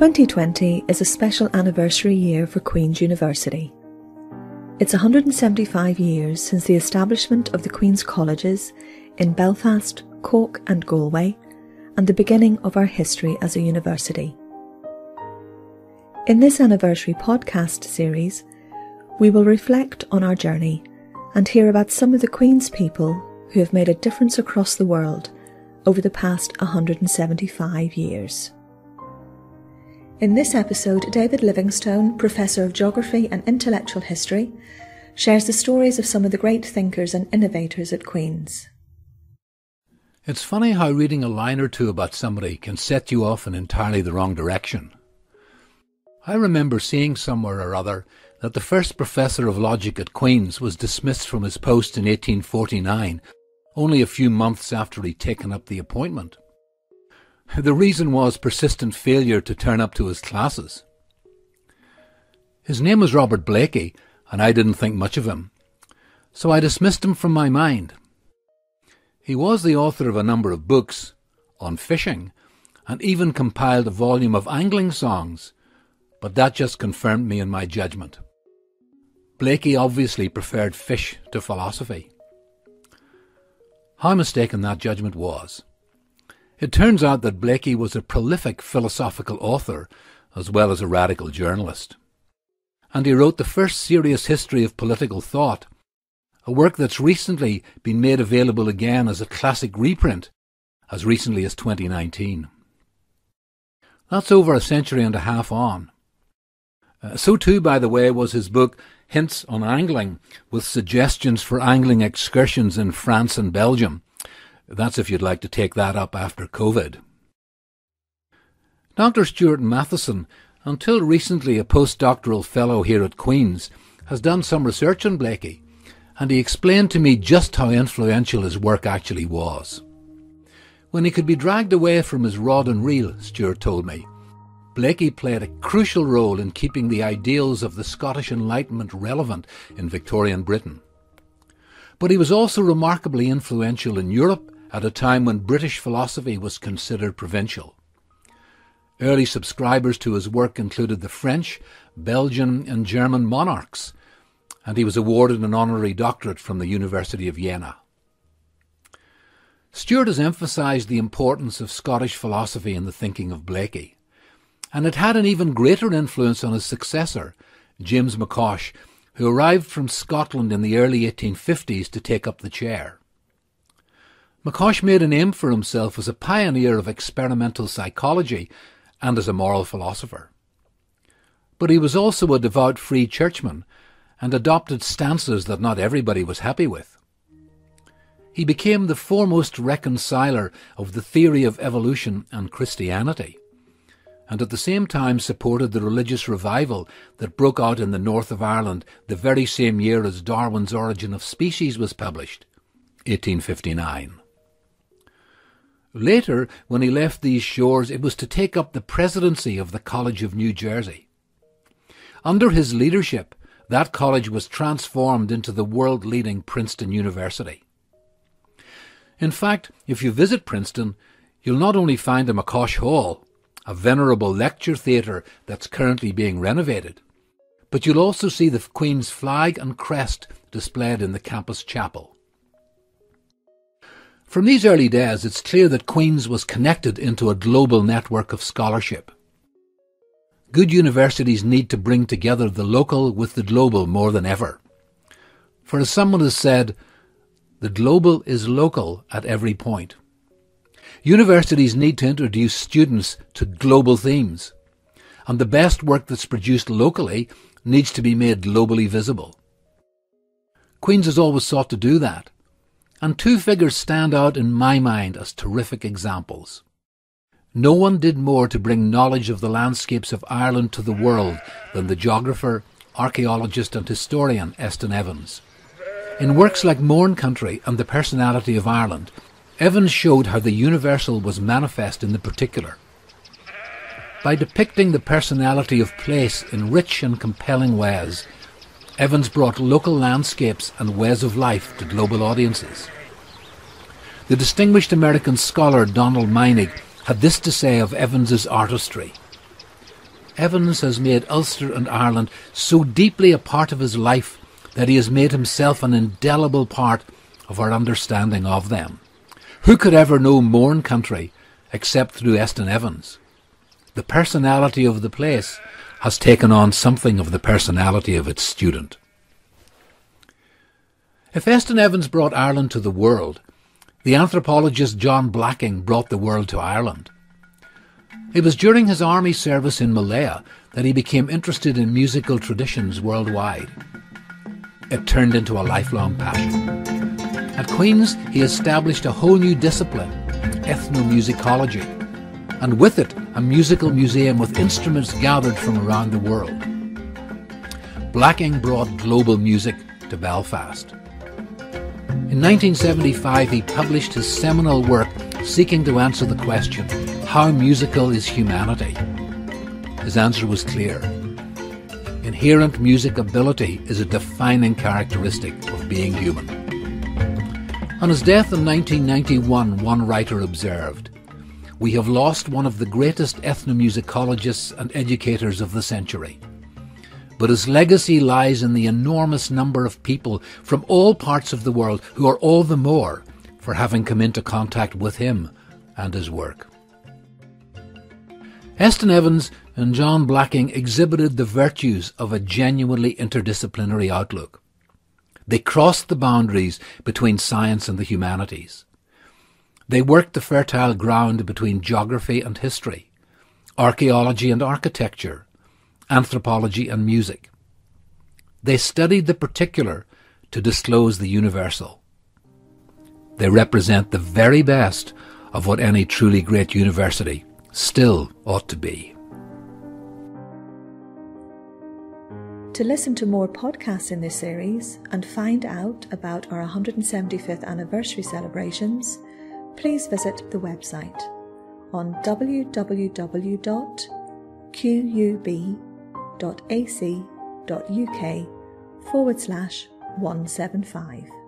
2020 is a special anniversary year for Queen's University. It's 175 years since the establishment of the Queen's Colleges in Belfast, Cork, and Galway, and the beginning of our history as a university. In this anniversary podcast series, we will reflect on our journey and hear about some of the Queen's people who have made a difference across the world over the past 175 years. In this episode, David Livingstone, Professor of Geography and Intellectual History, shares the stories of some of the great thinkers and innovators at Queen's. It's funny how reading a line or two about somebody can set you off in entirely the wrong direction. I remember seeing somewhere or other that the first professor of logic at Queen's was dismissed from his post in 1849, only a few months after he'd taken up the appointment. The reason was persistent failure to turn up to his classes. His name was Robert Blakey, and I didn't think much of him, so I dismissed him from my mind. He was the author of a number of books on fishing, and even compiled a volume of angling songs, but that just confirmed me in my judgment. Blakey obviously preferred fish to philosophy. How mistaken that judgment was. It turns out that Blakey was a prolific philosophical author as well as a radical journalist. And he wrote the first serious history of political thought, a work that's recently been made available again as a classic reprint, as recently as 2019. That's over a century and a half on. Uh, so too, by the way, was his book Hints on Angling, with suggestions for angling excursions in France and Belgium, that's if you'd like to take that up after COVID. Dr. Stuart Matheson, until recently a postdoctoral fellow here at Queen's, has done some research on Blakey, and he explained to me just how influential his work actually was. When he could be dragged away from his rod and reel, Stuart told me, Blakey played a crucial role in keeping the ideals of the Scottish Enlightenment relevant in Victorian Britain. But he was also remarkably influential in Europe at a time when British philosophy was considered provincial. Early subscribers to his work included the French, Belgian, and German monarchs, and he was awarded an honorary doctorate from the University of Jena. Stuart has emphasised the importance of Scottish philosophy in the thinking of Blakey, and it had an even greater influence on his successor, James McCosh, who arrived from Scotland in the early 1850s to take up the chair. McCosh made a name for himself as a pioneer of experimental psychology and as a moral philosopher. But he was also a devout free churchman and adopted stances that not everybody was happy with. He became the foremost reconciler of the theory of evolution and Christianity, and at the same time supported the religious revival that broke out in the north of Ireland the very same year as Darwin's Origin of Species was published, 1859. Later, when he left these shores, it was to take up the presidency of the College of New Jersey. Under his leadership, that college was transformed into the world leading Princeton University. In fact, if you visit Princeton, you'll not only find a McCosh Hall, a venerable lecture theatre that's currently being renovated, but you'll also see the Queen's flag and crest displayed in the campus chapel. From these early days, it's clear that Queen's was connected into a global network of scholarship. Good universities need to bring together the local with the global more than ever. For as someone has said, the global is local at every point. Universities need to introduce students to global themes, and the best work that's produced locally needs to be made globally visible. Queen's has always sought to do that, and two figures stand out in my mind as terrific examples. No one did more to bring knowledge of the landscapes of Ireland to the world than the geographer, archaeologist, and historian Estyn Evans. In works like Mourne Country and The Personality of Ireland, Evans showed how the universal was manifest in the particular. By depicting the personality of place in rich and compelling ways, Evans brought local landscapes and ways of life to global audiences. The distinguished American scholar Donald Meinig had this to say of Evans's artistry. Evans has made Ulster and Ireland so deeply a part of his life that he has made himself an indelible part of our understanding of them. Who could ever know Mourne country except through Estyn Evans? The personality of the place has taken on something of the personality of its student. If Estyn Evans brought Ireland to the world, the anthropologist John Blacking brought the world to Ireland. It was during his army service in Malaya that he became interested in musical traditions worldwide. It turned into a lifelong passion. At Queen's, he established a whole new discipline, ethnomusicology, and with it, a musical museum with instruments gathered from around the world. Blacking brought global music to Belfast. In 1975, he published his seminal work seeking to answer the question, How musical is humanity? His answer was clear. Inherent music ability is a defining characteristic of being human. On his death in 1991, one writer observed, We have lost one of the greatest ethnomusicologists and educators of the century but his legacy lies in the enormous number of people from all parts of the world who are all the more for having come into contact with him and his work. Estyn Evans and John Blacking exhibited the virtues of a genuinely interdisciplinary outlook. They crossed the boundaries between science and the humanities. They worked the fertile ground between geography and history, archaeology and architecture, anthropology, and music. They studied the particular to disclose the universal. They represent the very best of what any truly great university still ought to be. To listen to more podcasts in this series and find out about our 175th anniversary celebrations, please visit the website on www.qub.com ac.uk forward slash 175.